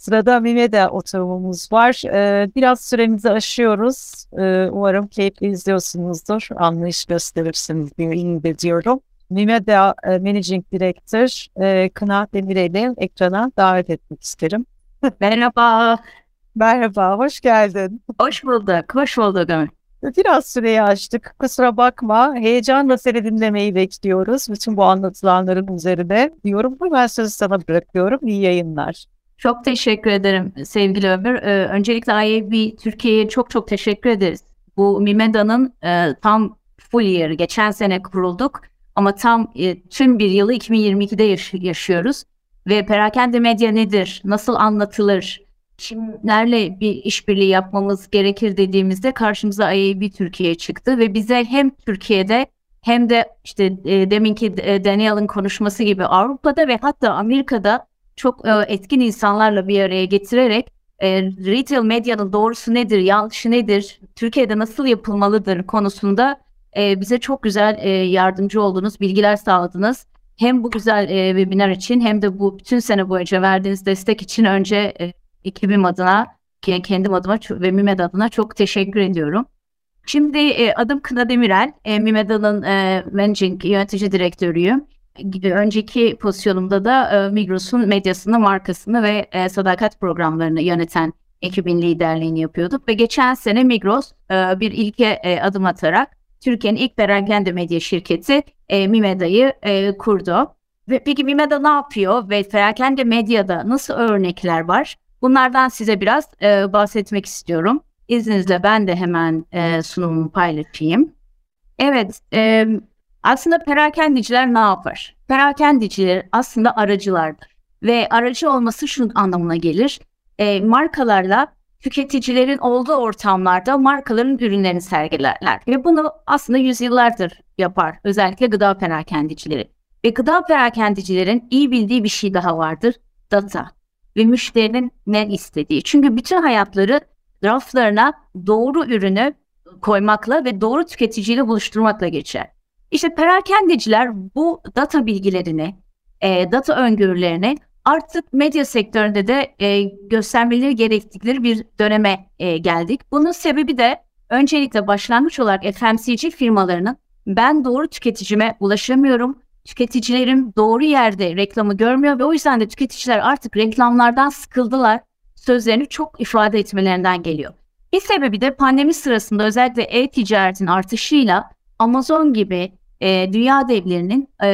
Sırada Mimeda oturumumuz var. Ee, biraz süremizi aşıyoruz. Ee, umarım keyifli izliyorsunuzdur. Anlayış gösterirsiniz diye diyorum. Mimeda e, Managing Director e, Kına Demirel'i ekrana davet etmek isterim. Merhaba. Merhaba, hoş geldin. Hoş bulduk, hoş bulduk. Biraz süreyi açtık. Kusura bakma. Heyecanla seni dinlemeyi bekliyoruz. Bütün bu anlatılanların üzerine diyorum. Ben sözü sana bırakıyorum. İyi yayınlar. Çok teşekkür ederim sevgili Ömür. Ee, öncelikle IAB Türkiye'ye çok çok teşekkür ederiz. Bu Mimeda'nın e, tam full year, geçen sene kurulduk ama tam e, tüm bir yılı 2022'de yaş- yaşıyoruz. Ve perakende medya nedir, nasıl anlatılır, kimlerle bir işbirliği yapmamız gerekir dediğimizde karşımıza IAB Türkiye çıktı ve bize hem Türkiye'de hem de işte e, deminki e, Daniel'ın konuşması gibi Avrupa'da ve hatta Amerika'da çok e, etkin insanlarla bir araya getirerek e, retail medyanın doğrusu nedir, yanlışı nedir, Türkiye'de nasıl yapılmalıdır konusunda e, bize çok güzel e, yardımcı oldunuz, bilgiler sağladınız. Hem bu güzel e, webinar için hem de bu bütün sene boyunca verdiğiniz destek için önce e, ekibim adına, kendim adıma ve Mimed adına çok teşekkür ediyorum. Şimdi e, adım Kına Demirel, e, Mimeda'nın e, Managing Yönetici Direktörüyüm. Önceki pozisyonumda da e, Migros'un medyasını, markasını ve e, sadakat programlarını yöneten ekibin liderliğini yapıyorduk. Ve geçen sene Migros e, bir ilke adım atarak Türkiye'nin ilk perakende medya şirketi Mimeda'yı kurdu. Ve peki Mimeda ne yapıyor ve perakende medyada nasıl örnekler var? Bunlardan size biraz bahsetmek istiyorum. İzninizle ben de hemen sunumumu paylaşayım. Evet, aslında perakendiciler ne yapar? Perakendiciler aslında aracılardır. Ve aracı olması şu anlamına gelir. E, markalarla tüketicilerin olduğu ortamlarda markaların ürünlerini sergilerler. Ve bunu aslında yüzyıllardır yapar. Özellikle gıda perakendicileri. Ve gıda perakendicilerin iyi bildiği bir şey daha vardır. Data ve müşterinin ne istediği. Çünkü bütün hayatları raflarına doğru ürünü koymakla ve doğru tüketiciyle buluşturmakla geçer. İşte perakendeciler bu data bilgilerini, e, data öngörülerini artık medya sektöründe de e, göstermeleri gerektikleri bir döneme e, geldik. Bunun sebebi de öncelikle başlangıç olarak FMCG firmalarının ben doğru tüketicime ulaşamıyorum, tüketicilerim doğru yerde reklamı görmüyor ve o yüzden de tüketiciler artık reklamlardan sıkıldılar sözlerini çok ifade etmelerinden geliyor. Bir sebebi de pandemi sırasında özellikle e-ticaretin artışıyla Amazon gibi e, dünya devlerinin e,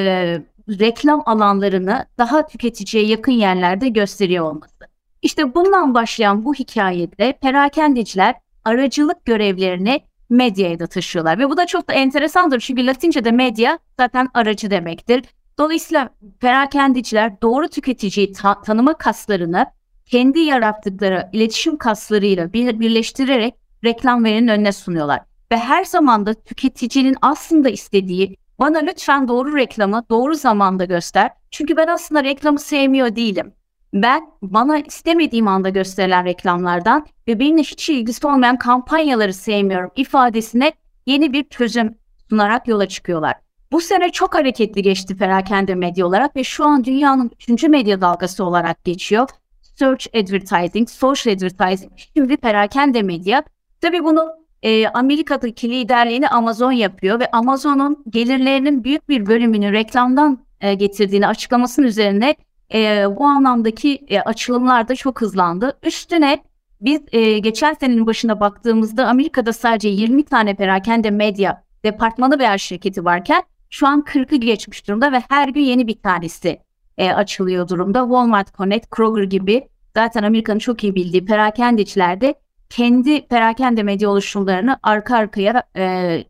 reklam alanlarını daha tüketiciye yakın yerlerde gösteriyor olması. İşte bundan başlayan bu hikayede perakendeciler aracılık görevlerini medyaya da taşıyorlar. Ve bu da çok da enteresandır çünkü Latince'de medya zaten aracı demektir. Dolayısıyla perakendiciler doğru tüketiciyi ta- tanıma kaslarını kendi yarattıkları iletişim kaslarıyla bir, birleştirerek reklam verinin önüne sunuyorlar. Ve her zaman da tüketicinin aslında istediği bana lütfen doğru reklamı doğru zamanda göster. Çünkü ben aslında reklamı sevmiyor değilim. Ben bana istemediğim anda gösterilen reklamlardan ve benimle hiç ilgisi olmayan kampanyaları sevmiyorum ifadesine yeni bir çözüm sunarak yola çıkıyorlar. Bu sene çok hareketli geçti perakende medya olarak ve şu an dünyanın üçüncü medya dalgası olarak geçiyor. Search Advertising, Social Advertising, şimdi perakende medya. Tabii bunu e, Amerika'daki liderliğini Amazon yapıyor ve Amazon'un gelirlerinin büyük bir bölümünü reklamdan e, getirdiğini açıklamasının üzerine e, bu anlamdaki e, açılımlar da çok hızlandı. Üstüne biz e, geçen senenin başına baktığımızda Amerika'da sadece 20 tane perakende medya departmanı veya şirketi varken şu an 40'ı geçmiş durumda ve her gün yeni bir tanesi e, açılıyor durumda. Walmart Connect, Kroger gibi zaten Amerika'nın çok iyi bildiği perakendeciler de kendi perakende medya oluşumlarını arka arkaya e,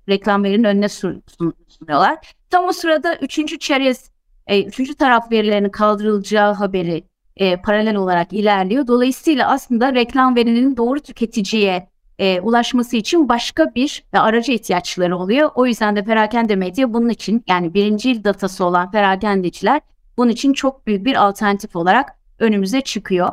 reklamların önüne sunuyorlar. Tam o sırada 3. çerez, e, 3. taraf verilerinin kaldırılacağı haberi e, paralel olarak ilerliyor. Dolayısıyla aslında reklam verinin doğru tüketiciye e, ulaşması için başka bir e, araca ihtiyaçları oluyor. O yüzden de perakende medya bunun için yani birinci datası olan perakendeciler bunun için çok büyük bir alternatif olarak önümüze çıkıyor.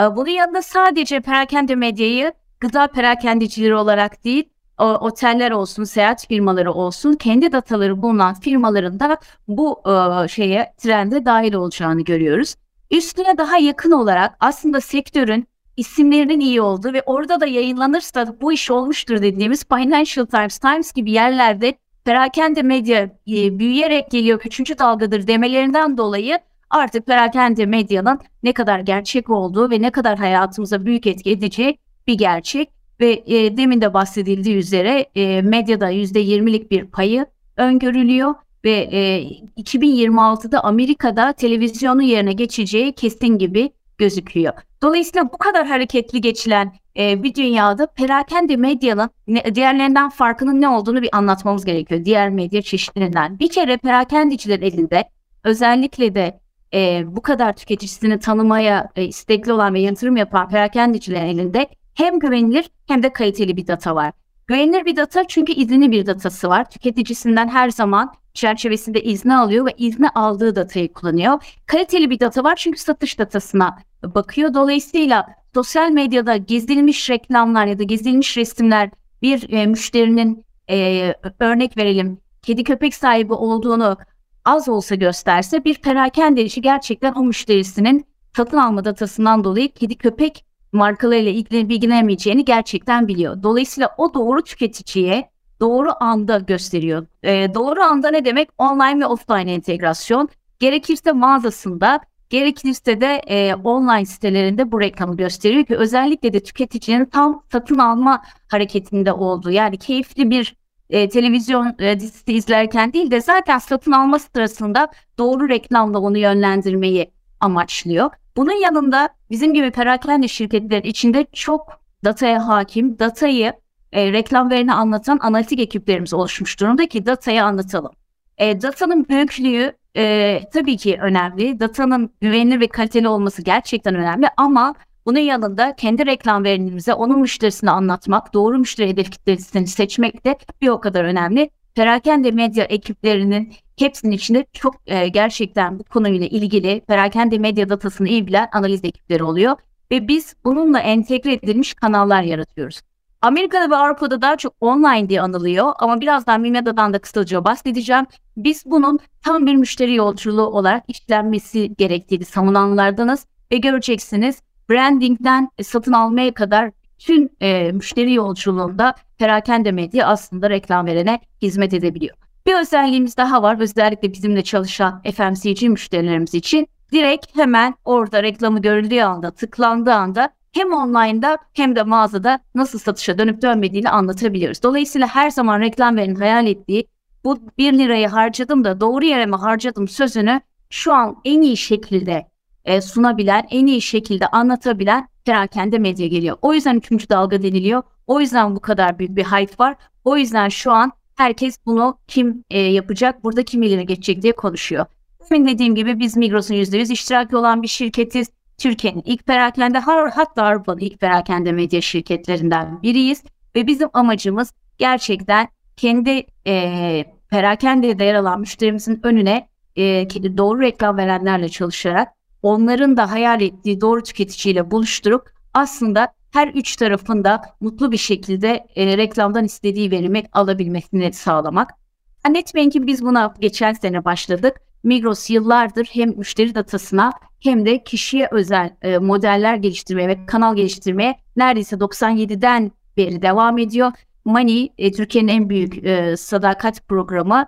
E, bunun yanında sadece perakende medyayı gıda perakendecileri olarak değil, oteller olsun, seyahat firmaları olsun, kendi dataları bulunan firmaların da bu e, şeye trende dahil olacağını görüyoruz. Üstüne daha yakın olarak aslında sektörün isimlerinin iyi olduğu ve orada da yayınlanırsa bu iş olmuştur dediğimiz Financial Times, Times gibi yerlerde perakende medya e, büyüyerek geliyor, üçüncü dalgadır demelerinden dolayı artık perakende medyanın ne kadar gerçek olduğu ve ne kadar hayatımıza büyük etki edeceği bir gerçek. Ve e, demin de bahsedildiği üzere e, medyada %20'lik bir payı öngörülüyor ve e, 2026'da Amerika'da televizyonun yerine geçeceği kesin gibi gözüküyor. Dolayısıyla bu kadar hareketli geçilen e, bir dünyada perakende medyanın ne, diğerlerinden farkının ne olduğunu bir anlatmamız gerekiyor. Diğer medya çeşitlerinden. Bir kere perakendeciler elinde özellikle de e, bu kadar tüketicisini tanımaya e, istekli olan ve yatırım yapan perakendecilerin elinde hem güvenilir hem de kaliteli bir data var. Güvenilir bir data çünkü izinli bir datası var. Tüketicisinden her zaman çerçevesinde izni alıyor ve izni aldığı datayı kullanıyor. Kaliteli bir data var çünkü satış datasına bakıyor. Dolayısıyla sosyal medyada gizlenmiş reklamlar ya da gizlenmiş resimler bir e, müşterinin e, örnek verelim kedi köpek sahibi olduğunu az olsa gösterse bir perakende işi gerçekten o müşterisinin satın alma datasından dolayı kedi köpek markalarıyla ilgili bilgilenemeyeceğini gerçekten biliyor. Dolayısıyla o doğru tüketiciye doğru anda gösteriyor. E, doğru anda ne demek? Online ve offline entegrasyon. Gerekirse mağazasında, gerekirse de e, online sitelerinde bu reklamı gösteriyor ki özellikle de tüketicinin tam satın alma hareketinde olduğu yani keyifli bir e, televizyon e, dizisi izlerken değil de zaten satın alma sırasında doğru reklamla onu yönlendirmeyi amaçlıyor. Bunun yanında bizim gibi perakende şirketler içinde çok dataya hakim, datayı e, reklam verini anlatan analitik ekiplerimiz oluşmuş durumda ki datayı anlatalım. E, datanın büyüklüğü e, tabii ki önemli. Datanın güvenilir ve kaliteli olması gerçekten önemli ama bunun yanında kendi reklam verimimize onun müşterisini anlatmak, doğru müşteri hedef kitlesini seçmek de bir o kadar önemli. Perakende medya ekiplerinin hepsinin içinde çok e, gerçekten bu konuyla ilgili perakende medya datasını iyi bilen analiz ekipleri oluyor. Ve biz bununla entegre edilmiş kanallar yaratıyoruz. Amerika'da ve Avrupa'da daha çok online diye anılıyor ama birazdan Mimeda'dan da kısaca bahsedeceğim. Biz bunun tam bir müşteri yolculuğu olarak işlenmesi gerektiğini savunanlardanız ve göreceksiniz brandingden e, satın almaya kadar tüm e, müşteri yolculuğunda perakende medya aslında reklam verene hizmet edebiliyor. Bir özelliğimiz daha var özellikle bizimle çalışan FMCG müşterilerimiz için. Direkt hemen orada reklamı görüldüğü anda, tıklandığı anda hem online'da hem de mağazada nasıl satışa dönüp dönmediğini anlatabiliyoruz. Dolayısıyla her zaman reklam verin hayal ettiği bu 1 lirayı harcadım da doğru yere mi harcadım sözünü şu an en iyi şekilde e, sunabilen, en iyi şekilde anlatabilen perakende medya geliyor. O yüzden üçüncü dalga deniliyor. O yüzden bu kadar büyük bir hype var. O yüzden şu an herkes bunu kim e, yapacak, burada kim ileri geçecek diye konuşuyor. Demin dediğim gibi biz Migros'un %100 iştiraki olan bir şirketiz. Türkiye'nin ilk perakende hatta Avrupa'nın ilk perakende medya şirketlerinden biriyiz. Ve bizim amacımız gerçekten kendi e, perakende yer alan müşterimizin önüne e, doğru reklam verenlerle çalışarak onların da hayal ettiği doğru tüketiciyle buluşturup aslında her üç tarafında mutlu bir şekilde e, reklamdan istediği verimi alabilmesini sağlamak. Netbank'in biz buna geçen sene başladık. Migros yıllardır hem müşteri datasına hem de kişiye özel e, modeller geliştirmeye ve kanal geliştirmeye neredeyse 97'den beri devam ediyor. Money e, Türkiye'nin en büyük e, sadakat programı.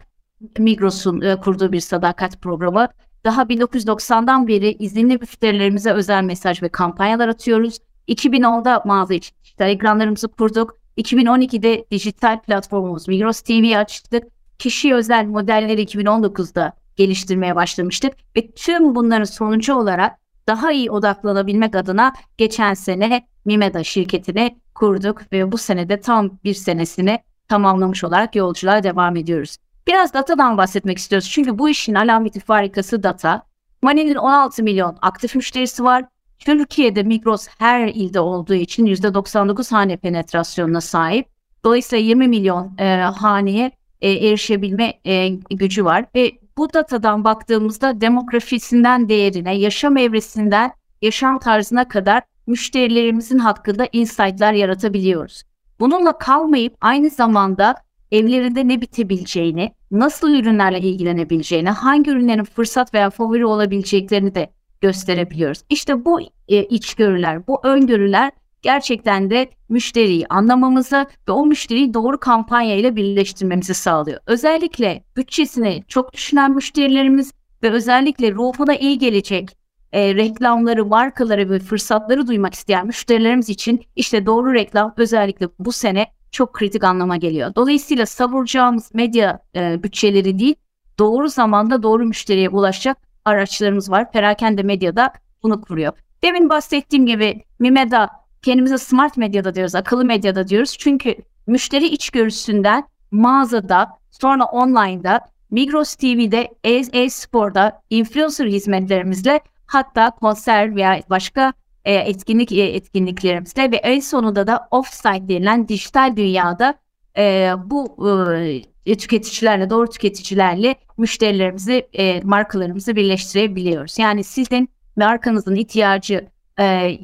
Migros'un e, kurduğu bir sadakat programı. Daha 1990'dan beri izinli müşterilerimize özel mesaj ve kampanyalar atıyoruz. 2010'da mağaza için ekranlarımızı kurduk. 2012'de dijital platformumuz Migros TV'yi açtık. Kişi özel modelleri 2019'da geliştirmeye başlamıştık. Ve tüm bunların sonucu olarak daha iyi odaklanabilmek adına geçen sene Mimeda şirketini kurduk ve bu senede tam bir senesini tamamlamış olarak yolculuğa devam ediyoruz. Biraz datadan bahsetmek istiyoruz. Çünkü bu işin alameti farikası data. Money'nin 16 milyon aktif müşterisi var. Türkiye'de Migros her ilde olduğu için %99 hane penetrasyonuna sahip. Dolayısıyla 20 milyon e, haneye e, erişebilme e, gücü var ve bu datadan baktığımızda demografisinden değerine, yaşam evresinden yaşam tarzına kadar müşterilerimizin hakkında insight'lar yaratabiliyoruz. Bununla kalmayıp aynı zamanda evlerinde ne bitebileceğini, nasıl ürünlerle ilgilenebileceğini, hangi ürünlerin fırsat veya favori olabileceklerini de gösterebiliyoruz. İşte bu e, içgörüler, bu öngörüler gerçekten de müşteriyi anlamamızı ve o müşteriyi doğru kampanya ile birleştirmemizi sağlıyor. Özellikle bütçesini çok düşünen müşterilerimiz ve özellikle ruhuna iyi gelecek e, reklamları, markaları ve fırsatları duymak isteyen müşterilerimiz için işte doğru reklam özellikle bu sene çok kritik anlama geliyor. Dolayısıyla savuracağımız medya e, bütçeleri değil, doğru zamanda doğru müşteriye ulaşacak araçlarımız var. Perakende medyada bunu kuruyor. Demin bahsettiğim gibi Mimeda kendimize smart medyada diyoruz, akıllı medyada diyoruz. Çünkü müşteri içgörüsünden mağazada, sonra online'da, Migros TV'de, e-sporda, influencer hizmetlerimizle hatta konser veya başka e, etkinlik e, etkinliklerimizle ve en sonunda da offsite denilen dijital dünyada e, bu e, tüketicilerle, doğru tüketicilerle müşterilerimizi, e, markalarımızı birleştirebiliyoruz. Yani sizin markanızın ihtiyacı e,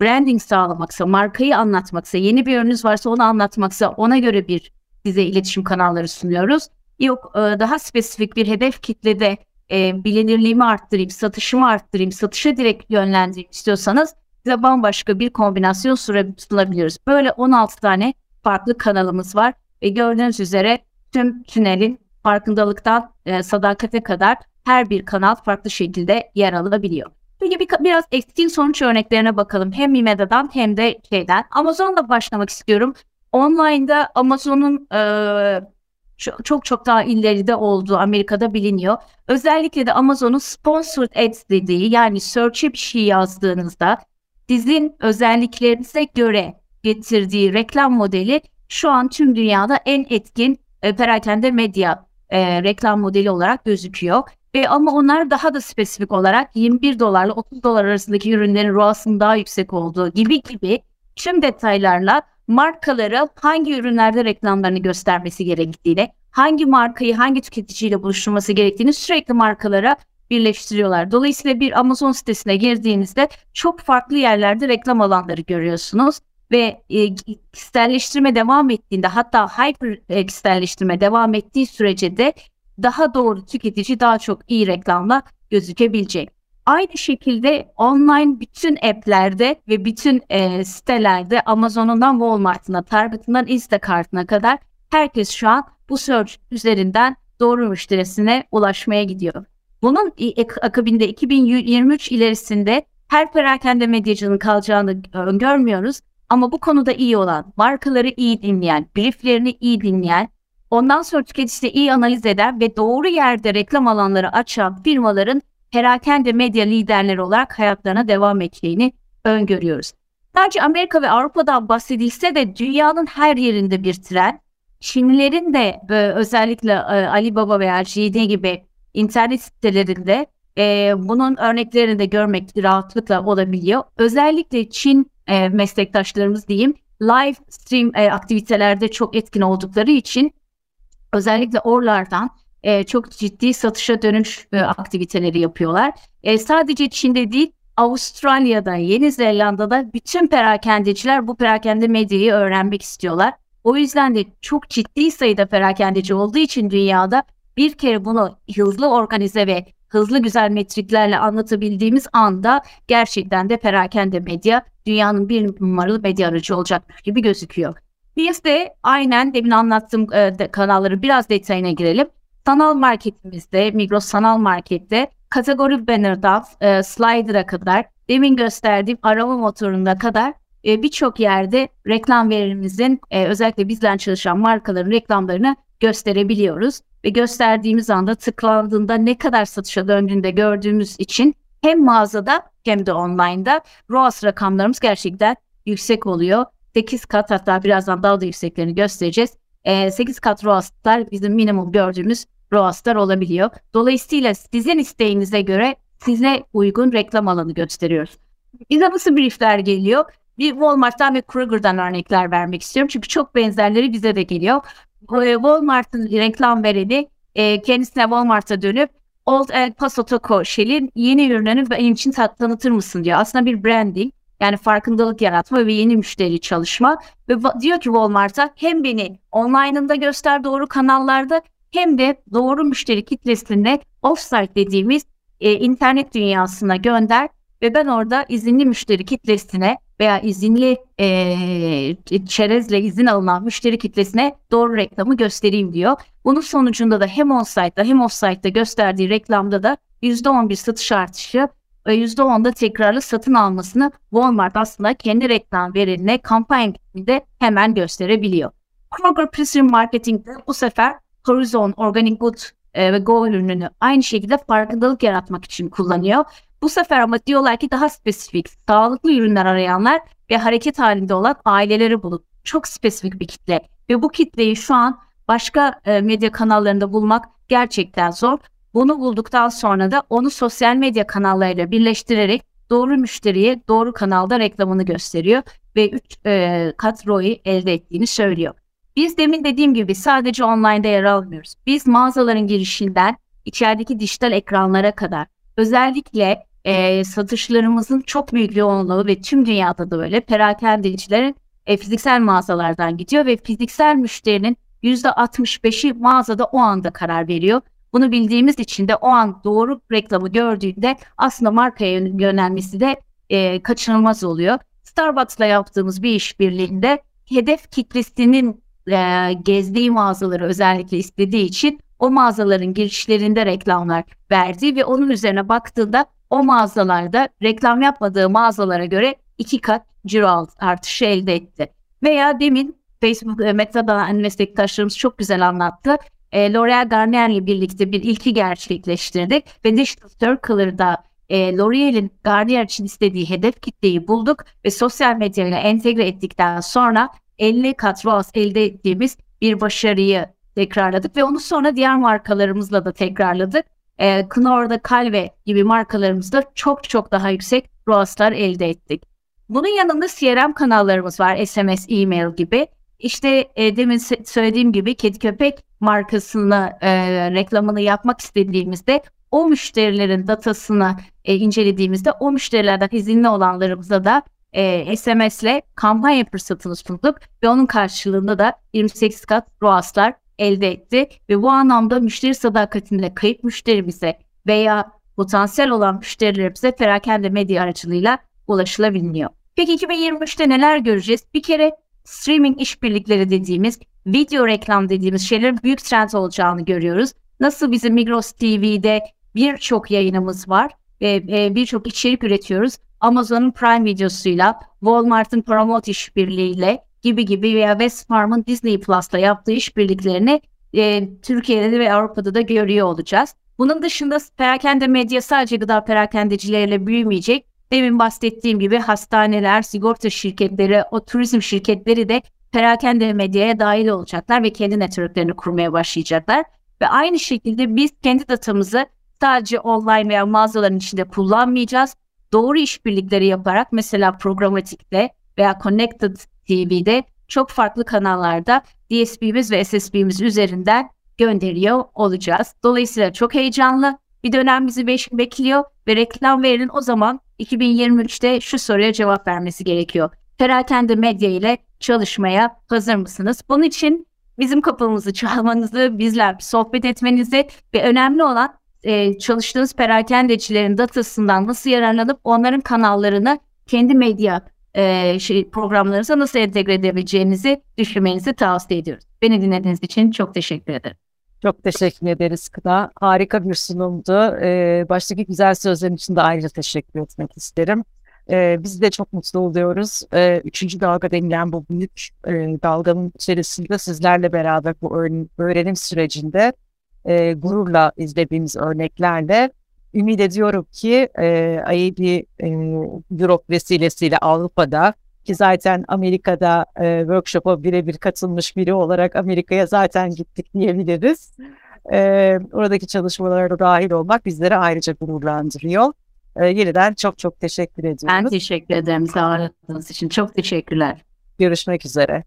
branding sağlamaksa, markayı anlatmaksa, yeni bir ürününüz varsa onu anlatmaksa ona göre bir size iletişim kanalları sunuyoruz. Yok e, daha spesifik bir hedef kitlede e, bilinirliğimi arttırayım, satışımı arttırayım, satışa direkt yönlendireyim istiyorsanız size bambaşka bir kombinasyon sunabiliyoruz. Böyle 16 tane farklı kanalımız var ve gördüğünüz üzere tüm tünelin farkındalıktan e, sadakate kadar her bir kanal farklı şekilde yer alabiliyor. Peki bir, biraz etkin sonuç örneklerine bakalım. Hem Mimeda'dan hem de şeyden. Amazon'la başlamak istiyorum. Online'da Amazon'un e, çok çok daha ileride olduğu Amerika'da biliniyor. Özellikle de Amazon'un sponsored ads dediği yani search'e bir şey yazdığınızda sizin özelliklerinize göre getirdiği reklam modeli şu an tüm dünyada en etkin e, perakende medya e, reklam modeli olarak gözüküyor. E, ama onlar daha da spesifik olarak 21 dolarla 30 dolar arasındaki ürünlerin ROAS'ın daha yüksek olduğu gibi gibi tüm detaylarla markalara hangi ürünlerde reklamlarını göstermesi gerektiğini, hangi markayı hangi tüketiciyle buluşturması gerektiğini sürekli markalara birleştiriyorlar. Dolayısıyla bir Amazon sitesine girdiğinizde çok farklı yerlerde reklam alanları görüyorsunuz ve e, kişiselleştirme devam ettiğinde hatta hyper e, kişiselleştirme devam ettiği sürece de daha doğru tüketici daha çok iyi reklamla gözükebilecek. Aynı şekilde online bütün app'lerde ve bütün e, sitelerde Amazon'undan Walmart'ına, Target'ından Instacart'ına kadar herkes şu an bu search üzerinden doğru müşterisine ulaşmaya gidiyor. Bunun akabinde 2023 ilerisinde her perakende medyacının kalacağını görmüyoruz. Ama bu konuda iyi olan, markaları iyi dinleyen, brieflerini iyi dinleyen, ondan sonra tüketicisini iyi analiz eden ve doğru yerde reklam alanları açan firmaların perakende medya liderleri olarak hayatlarına devam edeceğini öngörüyoruz. Sadece Amerika ve Avrupa'dan bahsedilse de dünyanın her yerinde bir trend. Çinlilerin de e, özellikle e, Alibaba veya JD gibi internet sitelerinde e, bunun örneklerini de görmek rahatlıkla olabiliyor. Özellikle Çin e, meslektaşlarımız diyeyim live stream e, aktivitelerde çok etkin oldukları için özellikle oralardan e, çok ciddi satışa dönüş e, aktiviteleri yapıyorlar. E, sadece Çin'de değil Avustralya'da, Yeni Zelanda'da bütün perakendeciler bu perakende medyayı öğrenmek istiyorlar. O yüzden de çok ciddi sayıda perakendeci olduğu için dünyada bir kere bunu hızlı organize ve hızlı güzel metriklerle anlatabildiğimiz anda gerçekten de perakende medya dünyanın bir numaralı medya aracı olacak gibi gözüküyor. Biz de aynen demin anlattığım e, de, kanalları biraz detayına girelim. Sanal marketimizde, Migros sanal markette kategori banner'dan e, slider'a kadar, demin gösterdiğim arama motoruna kadar e, birçok yerde reklam verimimizin e, özellikle bizden çalışan markaların reklamlarını gösterebiliyoruz. Ve gösterdiğimiz anda tıklandığında ne kadar satışa döndüğünde gördüğümüz için hem mağazada hem de online'da ROAS rakamlarımız gerçekten yüksek oluyor. 8 kat hatta birazdan daha da yükseklerini göstereceğiz. E, 8 kat ROAS'lar bizim minimum gördüğümüz ROAS'lar olabiliyor. Dolayısıyla sizin isteğinize göre size uygun reklam alanı gösteriyoruz. Bize nasıl briefler geliyor? Bir Walmart'tan ve Kroger'dan örnekler vermek istiyorum. Çünkü çok benzerleri bize de geliyor. Walmart'ın reklam vereni e, kendisine Walmart'a dönüp Old El Paso Taco Shell'in yeni ürünlerini benim için tanıtır mısın diyor. Aslında bir branding yani farkındalık yaratma ve yeni müşteri çalışma ve diyor ki Walmart'a hem beni online'ında göster doğru kanallarda hem de doğru müşteri kitlesine offsite dediğimiz e, internet dünyasına gönder ve ben orada izinli müşteri kitlesine veya izinli e, çerezle izin alınan müşteri kitlesine doğru reklamı göstereyim diyor. Bunun sonucunda da hem on-site'da hem off-site'da gösterdiği reklamda da %11 satış artışı ve %10'da tekrarlı satın almasını Walmart aslında kendi reklam verilerine kampanya de hemen gösterebiliyor. Kroger Precision Marketing'de bu sefer Horizon Organic Good ve Go ürününü aynı şekilde farkındalık yaratmak için kullanıyor. Bu sefer ama diyorlar ki daha spesifik, sağlıklı ürünler arayanlar ve hareket halinde olan aileleri bulup çok spesifik bir kitle. Ve bu kitleyi şu an başka e, medya kanallarında bulmak gerçekten zor. Bunu bulduktan sonra da onu sosyal medya kanallarıyla birleştirerek doğru müşteriye doğru kanalda reklamını gösteriyor ve 3 e, kat ROI elde ettiğini söylüyor. Biz demin dediğim gibi sadece online'da yer almıyoruz. Biz mağazaların girişinden içerideki dijital ekranlara kadar özellikle e, satışlarımızın çok büyük yoğunluğu ve tüm dünyada da böyle perakendecilerin e, fiziksel mağazalardan gidiyor ve fiziksel müşterinin %65'i mağazada o anda karar veriyor. Bunu bildiğimiz için de o an doğru reklamı gördüğünde aslında markaya yönelmesi de e, kaçınılmaz oluyor. Starbucks'la yaptığımız bir işbirliğinde hedef kitlesinin e, gezdiği mağazaları özellikle istediği için o mağazaların girişlerinde reklamlar verdi ve onun üzerine baktığında o mağazalarda reklam yapmadığı mağazalara göre iki kat ciro artışı elde etti. Veya demin Facebook e, Meta'da meslektaşlarımız çok güzel anlattı. E, L'Oreal Garnier ile birlikte bir ilki gerçekleştirdik ve Digital Circle'da e, L'Oreal'in Garnier için istediği hedef kitleyi bulduk ve sosyal medyayla entegre ettikten sonra 50 kat ROAS elde ettiğimiz bir başarıyı tekrarladık ve onu sonra diğer markalarımızla da tekrarladık. E, Knorr'da Calve gibi markalarımızda çok çok daha yüksek ROAS'lar elde ettik. Bunun yanında CRM kanallarımız var. SMS, e-mail gibi. İşte e, demin söylediğim gibi kedi köpek markasına e, reklamını yapmak istediğimizde o müşterilerin datasını e, incelediğimizde o müşterilerden izinli olanlarımıza da e, SMS'le kampanya fırsatını sunduk ve onun karşılığında da 28 kat ROAS'lar elde etti ve bu anlamda müşteri sadakatinde kayıp müşterimize veya potansiyel olan müşterilerimize perakende medya aracılığıyla ulaşılabiliyor. Peki 2023'te neler göreceğiz? Bir kere streaming işbirlikleri dediğimiz, video reklam dediğimiz şeylerin büyük trend olacağını görüyoruz. Nasıl bizim Migros TV'de birçok yayınımız var ve e, birçok içerik üretiyoruz. Amazon'un Prime videosuyla, Walmart'ın Promote işbirliğiyle gibi gibi veya West Farm'ın Disney Plus'la yaptığı işbirliklerini e, Türkiye'de ve Avrupa'da da görüyor olacağız. Bunun dışında perakende medya sadece gıda perakendecileriyle büyümeyecek. Demin bahsettiğim gibi hastaneler, sigorta şirketleri, o turizm şirketleri de perakende medyaya dahil olacaklar ve kendi networklerini kurmaya başlayacaklar. Ve aynı şekilde biz kendi datamızı sadece online veya mağazaların içinde kullanmayacağız. Doğru işbirlikleri yaparak mesela programatikte veya Connected TV'de çok farklı kanallarda DSP'miz ve SSP'miz üzerinden gönderiyor olacağız. Dolayısıyla çok heyecanlı bir dönem bizi bekliyor ve reklam verin o zaman 2023'te şu soruya cevap vermesi gerekiyor. Perakende medya ile çalışmaya hazır mısınız? Bunun için bizim kapımızı çalmanızı, bizler sohbet etmenizi ve önemli olan e, çalıştığınız perakendecilerin datasından nasıl yararlanıp onların kanallarını kendi medya e, şey, programlarınıza nasıl entegre edebileceğinizi düşünmenizi tavsiye ediyoruz. Beni dinlediğiniz için çok teşekkür ederim. Çok teşekkür ederiz Kıda. Harika bir sunumdu. Ee, baştaki güzel sözlerin için de ayrıca teşekkür etmek isterim. Ee, biz de çok mutlu oluyoruz. Ee, üçüncü dalga denilen bu büyük e, dalganın içerisinde sizlerle beraber bu öğrenim sürecinde e, gururla izlediğimiz örneklerle ümit ediyorum ki e, IAB e, Europe vesilesiyle Avrupa'da ki zaten Amerika'da e, workshop'a birebir katılmış biri olarak Amerika'ya zaten gittik diyebiliriz. E, oradaki çalışmalara dahil olmak bizleri ayrıca gururlandırıyor. E, yeniden çok çok teşekkür ediyoruz. Ben teşekkür ederim sağ için. Çok teşekkürler. Görüşmek üzere.